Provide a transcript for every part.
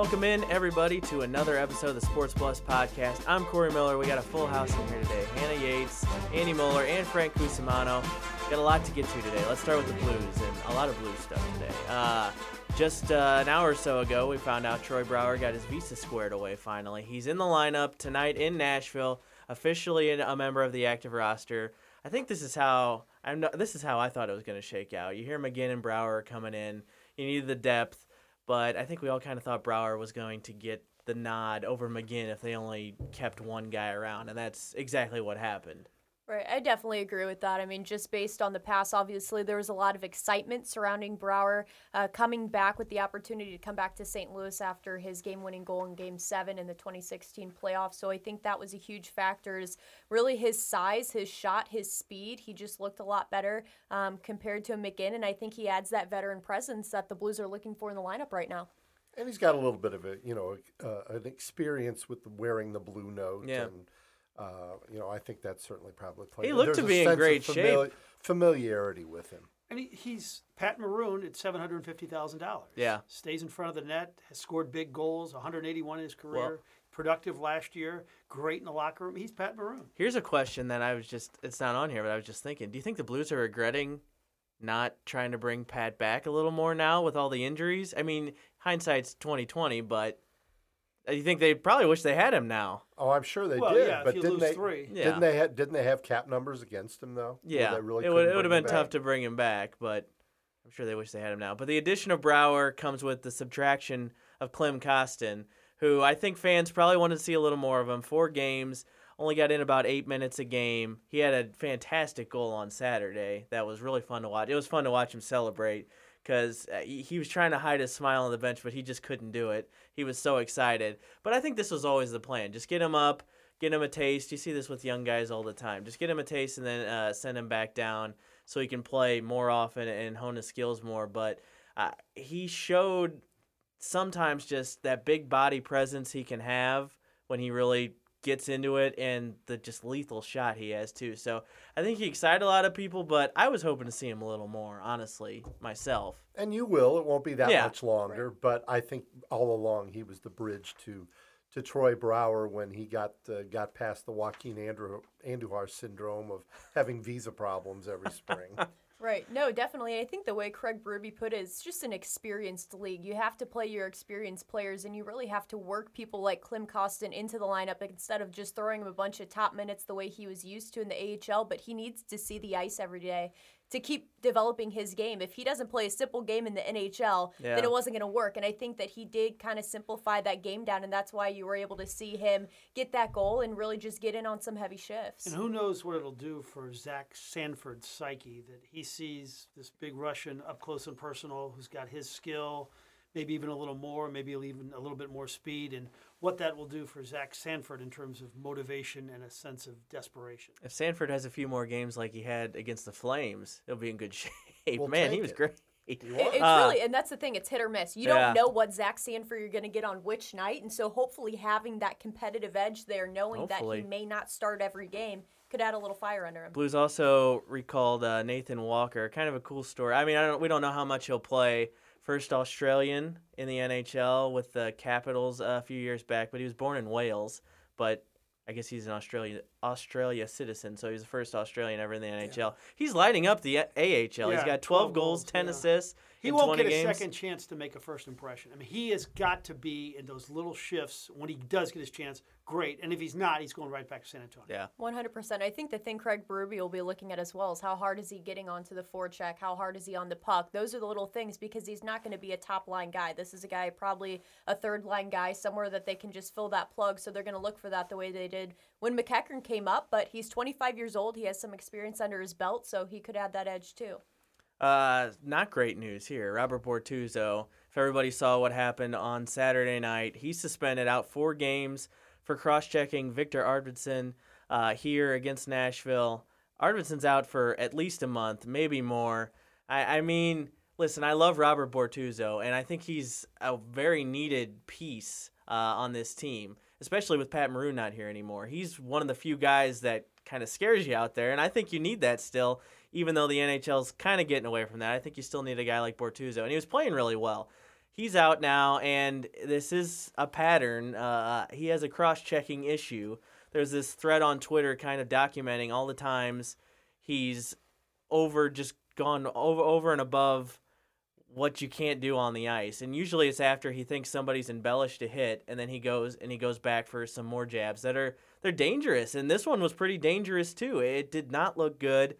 Welcome in, everybody, to another episode of the Sports Plus podcast. I'm Corey Miller. We got a full house in here today. Hannah Yates, Andy Moeller, and Frank Cusimano. Got a lot to get to today. Let's start with the Blues and a lot of Blues stuff today. Uh, just uh, an hour or so ago, we found out Troy Brouwer got his visa squared away finally. He's in the lineup tonight in Nashville, officially a member of the active roster. I think this is how I'm. Not, this is how I thought it was going to shake out. You hear McGinn and Brouwer coming in. You need the depth, but I think we all kind of thought Brouwer was going to get the nod over McGinn if they only kept one guy around, and that's exactly what happened. Right, I definitely agree with that. I mean, just based on the past, obviously there was a lot of excitement surrounding Brouwer uh, coming back with the opportunity to come back to St. Louis after his game-winning goal in Game Seven in the 2016 playoffs. So I think that was a huge factor. Is really his size, his shot, his speed. He just looked a lot better um, compared to McGinn, and I think he adds that veteran presence that the Blues are looking for in the lineup right now. And he's got a little bit of a, you know, uh, an experience with wearing the blue note. Yeah. And, uh, you know, I think that's certainly probably played. He looked There's to be in great famili- shape. Familiarity with him. And he, he's Pat Maroon at seven hundred fifty thousand dollars. Yeah. stays in front of the net, has scored big goals, one hundred eighty-one in his career. Well- productive last year, great in the locker room. He's Pat Maroon. Here's a question that I was just, it's not on here, but I was just thinking. Do you think the Blues are regretting not trying to bring Pat back a little more now with all the injuries? I mean, hindsight's 2020, but Uh, you think they probably wish they had him now? Oh, I'm sure they Well, did. yeah, if but you didn't lose they? three. Yeah. Didn't they? Ha- didn't they have cap numbers against him though? Yeah, they really it would it would have been him tough to bring him back, but I'm sure they wish they had him now. But the addition of Brower comes with the subtraction of Klim Kostin, who I think fans probably wanted to see a little more of him. Four games, only got in about eight minutes a game. He had a fantastic goal on Saturday that was really fun to watch. It was fun to watch him celebrate because he he was trying to hide his smile on the bench, but he just couldn't do it. He was so excited. But I think this was always the plan: just get him up, get him a taste. You see this with young guys all the time. Just get him a taste and then uh, send him back down so he can play more often and hone his skills more. But uh, he showed sometimes just that big body presence he can have when he really gets into it and the just lethal shot he has too. So I think he excited a lot of people, but I was hoping to see him a little more, honestly, myself. And you will. It won't be that Yeah. much longer. But I think all along he was the bridge to to Troy Brouwer when he got uh, got past the Joaquin Andrew Andujar syndrome of having visa problems every spring. Right. No, definitely. I think the way Craig Berube put it, it's just an experienced league. You have to play your experienced players, and you really have to work people like Klim Kostin into the lineup instead of just throwing him a bunch of top minutes the way he was used to in the AHL. But he needs to see the ice every day to keep developing his game. If he doesn't play a simple game in the NHL, Yeah. then it wasn't going to work. And I think that he did kind of simplify that game down, and that's why you were able to see him get that goal and really just get in on some heavy shifts. And who knows what it'll do for Zach Sanford's psyche that he sees this big Russian up close and personal who's got his skill, maybe even a little more, maybe even a little bit more speed, and what that will do for Zach Sanford in terms of motivation and a sense of desperation. If Sanford has a few more games like he had against the Flames, he'll be in good shape. We'll Man, he was it. great. It- it's Uh, really, and that's the thing. It's hit or miss. You Yeah. don't know what Zach Sanford you're going to get on which night, and so hopefully having that competitive edge there, knowing Hopefully. that he may not start every game, could add a little fire under him. Blues also recalled uh, Nathan Walker. Kind of a cool story. I mean, I don't, we don't know how much he'll play. First Australian in the NHL with the Capitals a few years back, but he was born in Wales. But I guess he's an Australia Australia citizen, so he's the first Australian ever in the NHL. He's lighting up the AHL. He's got 12, 12 goals, goals, 10 yeah. assists. He in won't 20 get a games. second chance to make a first impression. I mean, he has got to be in those little shifts when he does get his chance. Great, and if he's not, he's going right back to San Antonio. Yeah. 100%. I think the thing Craig Berube will be looking at as well is how hard is he getting onto the forecheck? How hard is he on the puck? Those are the little things because he's not going to be a top line guy. This is a guy, probably a third line guy, somewhere that they can just fill that plug. So they're going to look for that the way they did when MacEachern came up. But he's 25 years old. He has some experience under his belt, so he could add that edge too. Uh, not great news here. Robert Bortuzzo. If everybody saw what happened on Saturday night, he's suspended out four games for cross-checking Viktor Arvidsson uh, here against Nashville. Arvidsson's out for at least a month, maybe more. I, I mean, listen, I love Robert Bortuzzo, and I think he's a very needed piece uh, on this team, especially with Pat Maroon not here anymore. He's one of the few guys that kind of scares you out there, and I think you need that still, even though the NHL's kind of getting away from that. I think you still need a guy like Bortuzzo, and he was playing really well. he's out now, and this is a pattern. Uh, he has a cross-checking issue. There's this thread on Twitter, kind of documenting all the times he's over just gone over over and above what you can't do on the ice. And usually it's after he thinks somebody's embellished a hit and then he goes and he goes back for some more jabs that are they're dangerous. And this one was pretty dangerous too. It did not look good.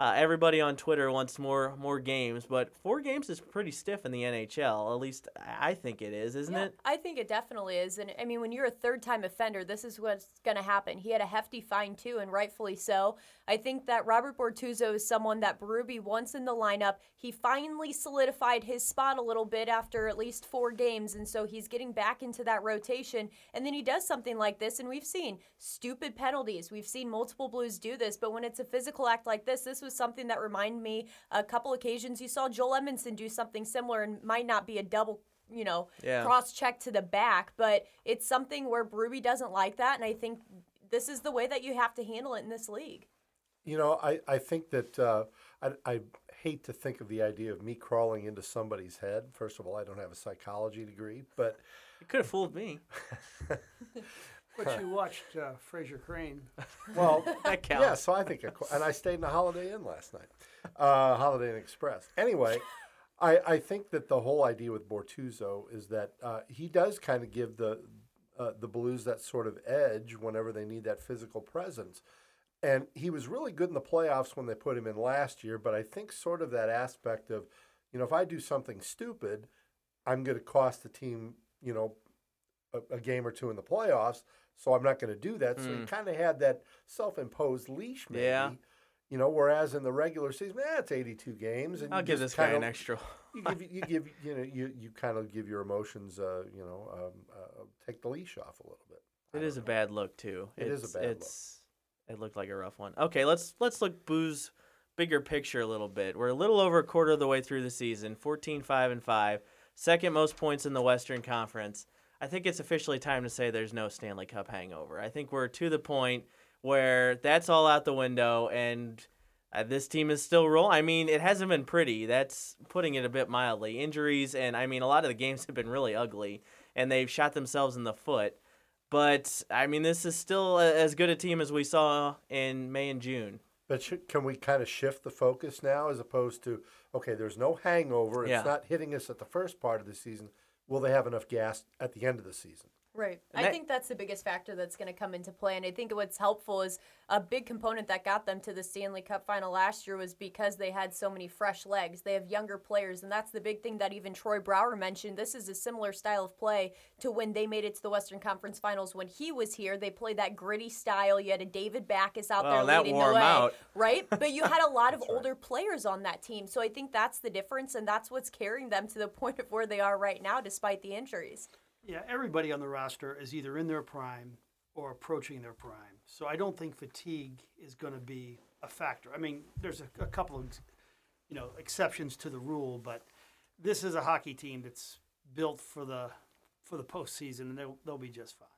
Uh, everybody on Twitter wants more more games, but four games is pretty stiff in the NHL. At least I think it is, isn't Yeah, it? I think it definitely is. And I mean, when you're a third time offender, this is what's going to happen. He had a hefty fine, too, and rightfully so. I think that Robert Bortuzzo is someone that Berube wants in the lineup. He finally solidified his spot a little bit after at least four games, and so he's getting back into that rotation. And then he does something like this, and we've seen stupid penalties. We've seen multiple Blues do this, but when it's a physical act like this, this was something that reminded me a couple occasions you saw Joel Edmundson do something similar and might not be a double you know, Yeah. cross check to the back, but it's something where Ruby doesn't like that, and I think this is the way that you have to handle it in this league. You know, I, I think that uh, I, I hate to think of the idea of me crawling into somebody's head. First of all, I don't have a psychology degree, but It could have fooled me. But you watched uh, Frasier Crane. well, That counts. yeah. So I think, it, and I stayed in a Holiday Inn last night, uh, Holiday Inn Express. Anyway, I, I think that the whole idea with Bortuzzo is that uh, he does kind of give the uh, the Blues that sort of edge whenever they need that physical presence. And he was really good in the playoffs when they put him in last year, but I think sort of that aspect of, you know, if I do something stupid, I'm going to cost the team, you know, a, a game or two in the playoffs. So I'm not going to do that. So he kind of had that self-imposed leash, maybe. Yeah. You know, whereas in the regular season, eh, it's 82 games, and I'll you give this guy kinda- an extra. you give you give you know you, you kind of give your emotions uh you know um, uh, take the leash off a little bit. I It don't a bad look too. It is a It's- bad look. it's, It looked like a rough one. Okay, let's let's look booze bigger picture a little bit. We're a little over a quarter of the way through the season, 14 5 and 5, second most points in the Western Conference. I think it's officially time to say there's no Stanley Cup hangover. I think we're to the point where that's all out the window and uh, this team is still rolling. I mean, it hasn't been pretty. That's putting it a bit mildly. Injuries, and I mean, a lot of the games have been really ugly, and they've shot themselves in the foot. But I mean, this is still a, as good a team as we saw in May and June. But should, can we kind of shift the focus now as opposed to okay, there's no hangover. It's Yeah. not hitting us at the first part of the season. Will they have enough gas at the end of the season? Right. And I that- think that's the biggest factor that's going to come into play. And I think what's helpful is a big component that got them to the Stanley Cup final last year was because they had so many fresh legs. They have younger players. And that's the big thing that even Troy Brouwer mentioned. This is a similar style of play to when they made it to the Western Conference finals when he was here. They played that gritty style. You had a David Backes out Well, there that leading the way. out. Right? But you had a lot of That's right. older players on that team. So I think that's the difference. And that's what's carrying them to the point of where they are right now, despite the injuries. Yeah, everybody on the roster is either in their prime or approaching their prime. So I don't think fatigue is going to be a factor. I mean, there's a, a couple of, you know, exceptions to the rule, but this is a hockey team that's built for the for the postseason, and they'll they'll be just fine.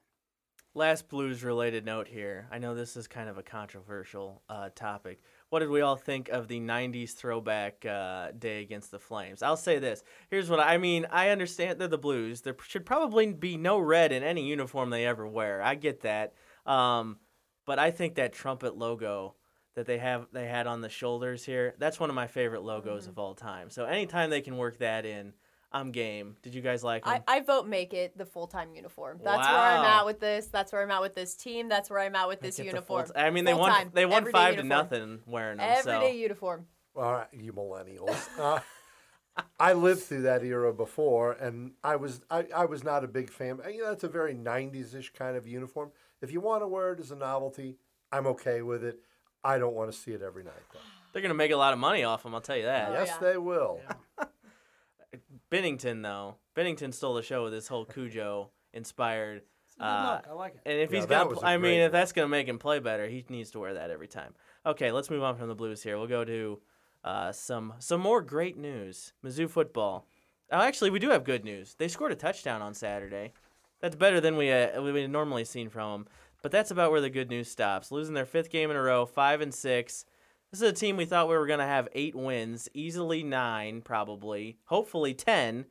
Last Blues related note here. I know this is kind of a controversial uh, topic. What did we all think of the 90s throwback uh, day against the Flames? I'll say this. Here's what I, mean. I understand they're the Blues. There should probably be no red in any uniform they ever wear. I get that. Um, but I think that trumpet logo that they have they had on the shoulders here, that's one of my favorite logos of all time. So anytime they can work that in, I'm game. Did you guys like them? I, I vote make it the full time uniform. That's where I'm at with this. That's where I'm at with this team. That's where I'm at with this Get the full uniform. t- I mean, they won. Full-time, They won everyday five to nothing wearing them. Everyday so. uniform. All right, you millennials. Uh, I lived through that era before, and I was I, I was not a big fan. You know, it's a very '90s-ish kind of uniform. If you want to wear it as a novelty, I'm okay with it. I don't want to see it every night. Though. They're gonna make a lot of money off them. I'll tell you that. Oh, yes, yeah. they will. Binnington though, Binnington stole the show with his whole Cujo inspired. It's a good Uh, look. I like it. And if Yeah, he's that gonna, pl- a I mean, great if that's gonna make him play better, he needs to wear that every time. Okay, let's move on from the Blues here. We'll go to uh, some some more great news. Mizzou football. Oh, actually, we do have good news. They scored a touchdown on Saturday. That's better than we uh, we had normally seen from them. But that's about where the good news stops. Losing their fifth game in a row, five and six. This is a team we thought we were gonna have eight wins, easily nine, probably, hopefully ten.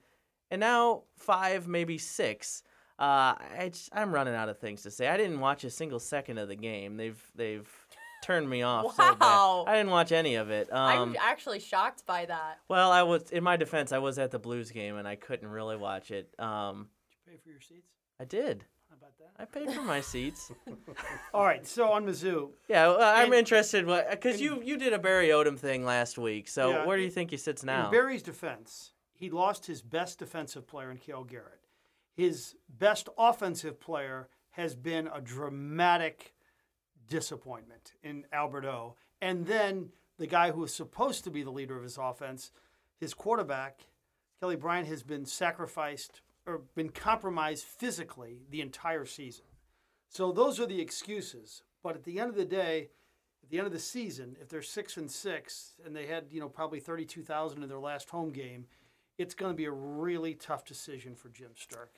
and now five, maybe six. Uh, I just, I'm running out of things to say. I didn't watch a single second of the game. They've they've turned me off. So Wow. bad. I didn't watch any of it. Um, I'm actually shocked by that. well, I was in my defense. I was at the Blues game and I couldn't really watch it. Um, Did you pay for your seats? I did. How about that? I paid for my seats. All right. So on Mizzou, Yeah, well, I'm And- interested because you you did a Barry Odom thing last week. So Yeah, where do you think he sits now? In Barry's defense, he lost his best defensive player in Cale Garrett. His best offensive player has been a dramatic disappointment in Alberto. And then the guy who was supposed to be the leader of his offense, his quarterback, Kelly Bryant, has been sacrificed or been compromised physically the entire season. So those are the excuses. But at the end of the day, at the end of the season, if they're six and six and they had, you know, probably thirty-two thousand in their last home game, it's going to be a really tough decision for Jim Sterk.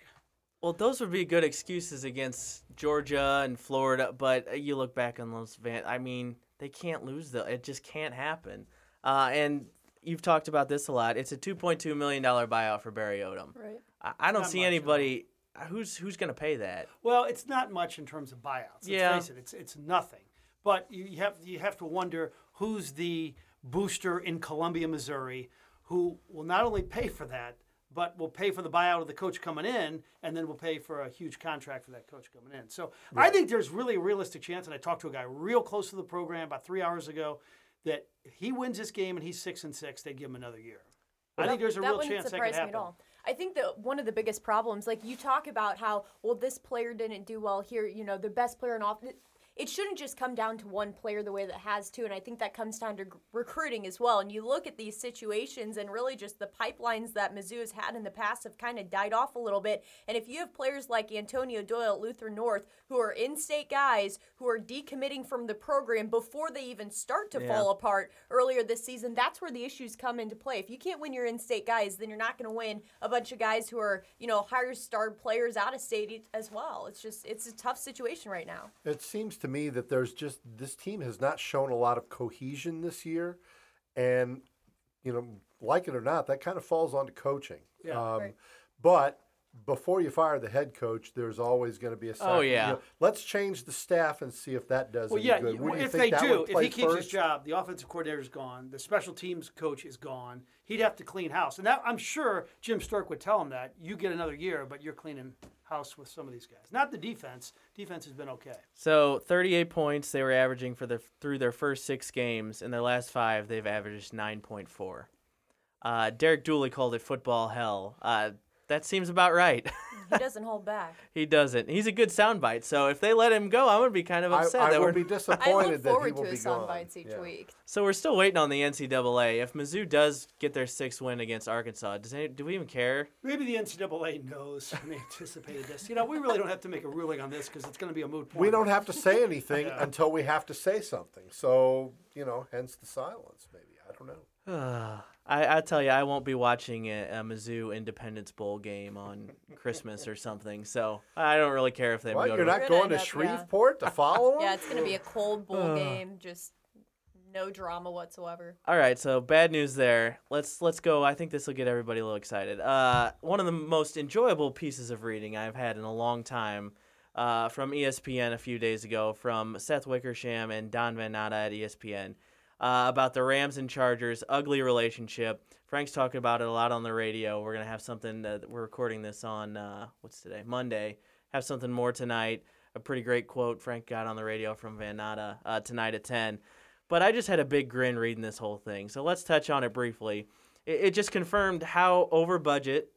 Well, those would be good excuses against Georgia and Florida, but uh, you look back on those van. I mean, they can't lose though. It just can't happen. Uh, and you've talked about this a lot. It's a 2.2 million dollar buyout for Barry Odom. Right. I, I don't Not see much at all. anybody uh, who's who's going to pay that. Well, it's not much in terms of buyouts. Let's Yeah. face it, it's it's nothing. But you you have you have to wonder who's the booster in Columbia, Missouri, who will not only pay for that, but will pay for the buyout of the coach coming in, and then will pay for a huge contract for that coach coming in. So I think there's really a realistic chance, and I talked to a guy real close to the program about three hours ago, that he wins this game and he's six and six, they give him another year. I think there's a that real chance that surprise could me at all. I think that one of the biggest problems, like you talk about how well this player didn't do well here, you know, the best player in off. It shouldn't just come down to one player the way that it has to, and I think that comes down to g- recruiting as well. And you look at these situations, and really just the pipelines that Mizzou has had in the past have kind of died off a little bit. And if you have players like Antonio Doyle at Luther North, who are in-state guys who are decommitting from the program before they even start to Yeah. fall apart earlier this season, that's where the issues come into play. If you can't win your in-state guys, then you're not going to win a bunch of guys who are, you know, higher starred players out of state as well. It's just it's a tough situation right now. It seems to me that there's just this team has not shown a lot of cohesion this year, and you know, like it or not, that kind of falls onto coaching. Yeah. um, Right. But before you fire the head coach, there's always going to be a. Oh, yeah. you know, let's change the staff and see if that does Well, any yeah. good. you- Where do you if think they that do, if he keeps his job, the offensive coordinator is gone, the special teams coach is gone. He'd have to clean house, and that I'm sure Jim Sterk would tell him that you get another year, but you're cleaning house with some of these guys. Not the defense. Defense has been okay. So 38 points they were averaging for the through their first six games. In their last five, they've averaged 9.4. Uh, Derek Dooley called it football hell. Uh, that seems about right. He doesn't hold back. he doesn't. He's a good soundbite. So if they let him go, I'm gonna be kind of upset I that will we're. be I disappointed look that he forward will to be his gone. sound bites each Yeah. week. So we're still waiting on the NCAA. If Mizzou does get their sixth win against Arkansas, does any, do we even care? Maybe the NCAA knows and they anticipated this. You know, we really don't have to make a ruling on this because it's going to be a moot point. We don't have to say anything Yeah. until we have to say something. So you know, hence the silence. Maybe I don't know. I, I tell you, I won't be watching a, a Mizzou Independence Bowl game on Christmas or something. So I don't really care if they What? go You're to. not We're going gonna to end yeah. Shreveport to follow him? Yeah, it's going to be a cold bowl game, just no drama whatsoever. All right, so bad news there. Let's let's go. I think this will get everybody a little excited. Uh, one of the most enjoyable pieces of reading I've had in a long time. Uh, from ESPN a few days ago, from Seth Wickersham and Don Van Natta at ESPN, uh, about the Rams and Chargers ugly relationship. Frank's talking about it a lot on the radio. We're gonna have something that we're recording this on uh, what's today Monday. Have something more tonight. A pretty great quote Frank got on the radio from Van Natta uh, tonight at ten. But I just had a big grin reading this whole thing. So let's touch on it briefly. It, it just confirmed how over budget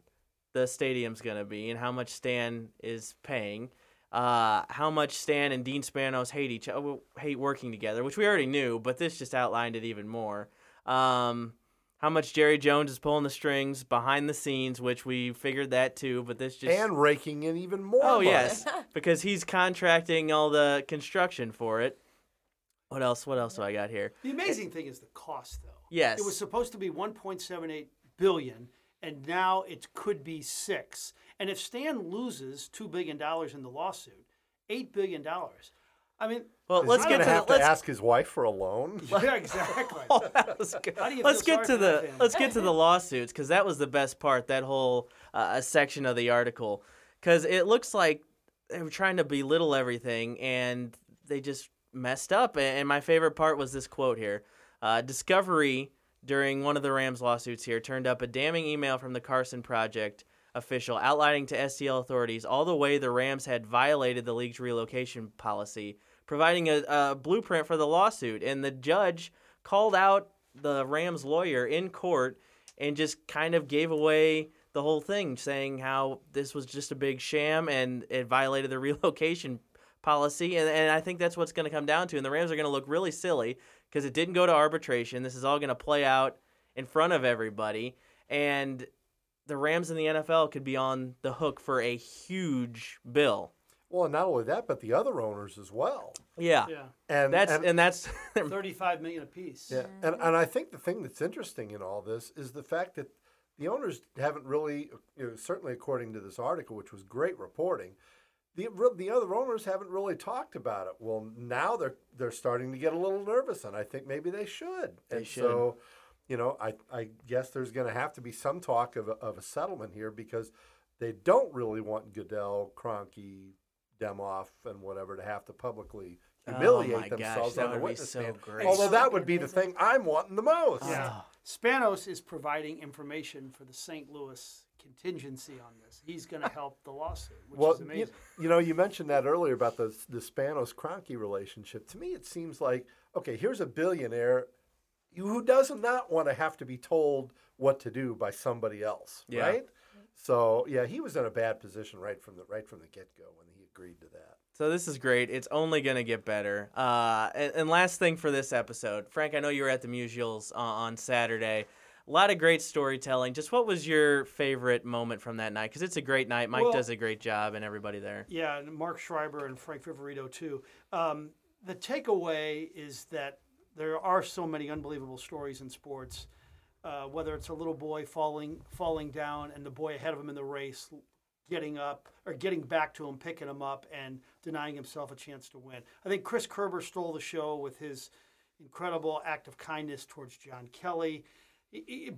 the stadium's gonna be and how much Stan is paying. Uh, how much Stan and Dean Spanos hate each other, hate working together, which we already knew, but this just outlined it even more. Um, how much Jerry Jones is pulling the strings behind the scenes, which we figured that too, but this just and raking in even more. oh money. yes, because he's contracting all the construction for it. What else? What else do I got here? The amazing thing is the cost, though. Yes. It was supposed to be 1.78 billion, and now it could be six. And if Stan loses two billion dollars in the lawsuit, eight billion dollars. I mean, Well, let's get gonna have the, to ask his wife for a loan. yeah, exactly. Oh, that was good. How do you let's get to the family? let's get to the lawsuits because that was the best part. That whole uh, section of the article because it looks like they were trying to belittle everything and they just messed up. And, and my favorite part was this quote here: uh, "Discovery during one of the Rams lawsuits here turned up a damning email from the Carson Project." Official outlining to STL authorities all the way the Rams had violated the league's relocation policy, providing a, a blueprint for the lawsuit. And the judge called out the Rams lawyer in court and just kind of gave away the whole thing, saying how this was just a big sham and it violated the relocation policy. And, and I think that's what's going to come down to. And the Rams are going to look really silly because it didn't go to arbitration. This is all going to play out in front of everybody. And the Rams and the NFL could be on the hook for a huge bill. Well, and not only that, but the other owners as well. Yeah. Yeah, And That's and, and that's thirty-five million apiece. yeah, and and I think the thing that's interesting in all this is the fact that the owners haven't really, you know, certainly according to this article, which was great reporting, the the other owners haven't really talked about it. Well, now they're they're starting to get a little nervous, and I think maybe they should. They and should. So, you know, I I guess there's going to have to be some talk of a, of a settlement here because they don't really want Goodell, Kroenke, Demoff, and whatever to have to publicly Oh humiliate my gosh, themselves that on the would be witness so stand. great. Although that would would be be the thing I'm wanting the most. Yeah. Oh. Spanos is providing information for the St. Louis contingency on this. He's going to help the lawsuit, which Well, is amazing. you, you know, you mentioned that earlier about the the Spanos Kroenke relationship. To me, it seems like okay, here's a billionaire who does not want to have to be told what to do by somebody else, Yeah. right? So yeah, he was in a bad position right from the right from the get go when he agreed to that. So this is great. It's only gonna get better. Uh, and, and last thing for this episode, Frank, I know you were at the Musials uh, on Saturday. A lot of great storytelling. Just what was your favorite moment from that night? Because it's a great night. Mike Well- does a great job, and everybody there. Yeah, and Mark Schreiber and Frank Viverito too. Um, the takeaway is that there are so many unbelievable stories in sports. Uh, whether it's a little boy falling falling down and the boy ahead of him in the race getting up or getting back to him, picking him up, and denying himself a chance to win. I think Chris Kerber stole the show with his incredible act of kindness towards John Kelly.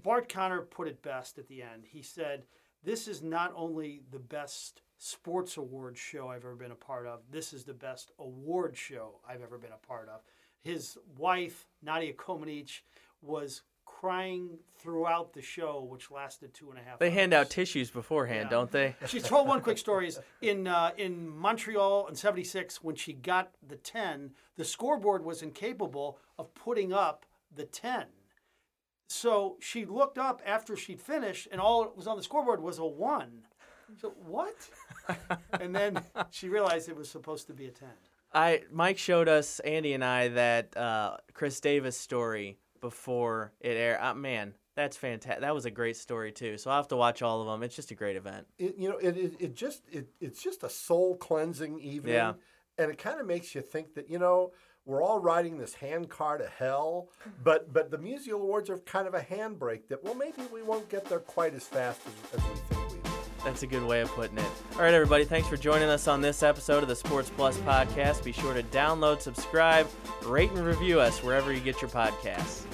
Bart Conner put it best at the end. He said, This is not only the best sports award show I've ever been a part of, this is the best award show I've ever been a part of. His wife, Nadia Comaneci, was crying throughout the show, which lasted two and a half They hours. hand out tissues beforehand, Yeah. don't they? She told one quick story is in uh, in Montreal in '76 when she got the 10, the scoreboard was incapable of putting up the 10. So she looked up after she'd finished, and all it was on the scoreboard was a one. So what? and then she realized it was supposed to be a 10. I Mike showed us Andy and I that uh, Chris Davis story before it aired. Uh, man, that's fantastic. That was a great story too. So I'll have to watch all of them. It's just a great event. It, you know, it, it, it just it, it's just a soul cleansing evening, Yeah. And it kind of makes you think that you know we're all riding this handcar to hell, but but the Musial Awards are kind of a handbrake that well maybe we won't get there quite as fast as, as we think we will. That's a good way of putting it. All right, everybody, thanks for joining us on this episode of the Sports Plus podcast. Be sure to download, subscribe, rate, and review us wherever you get your podcasts.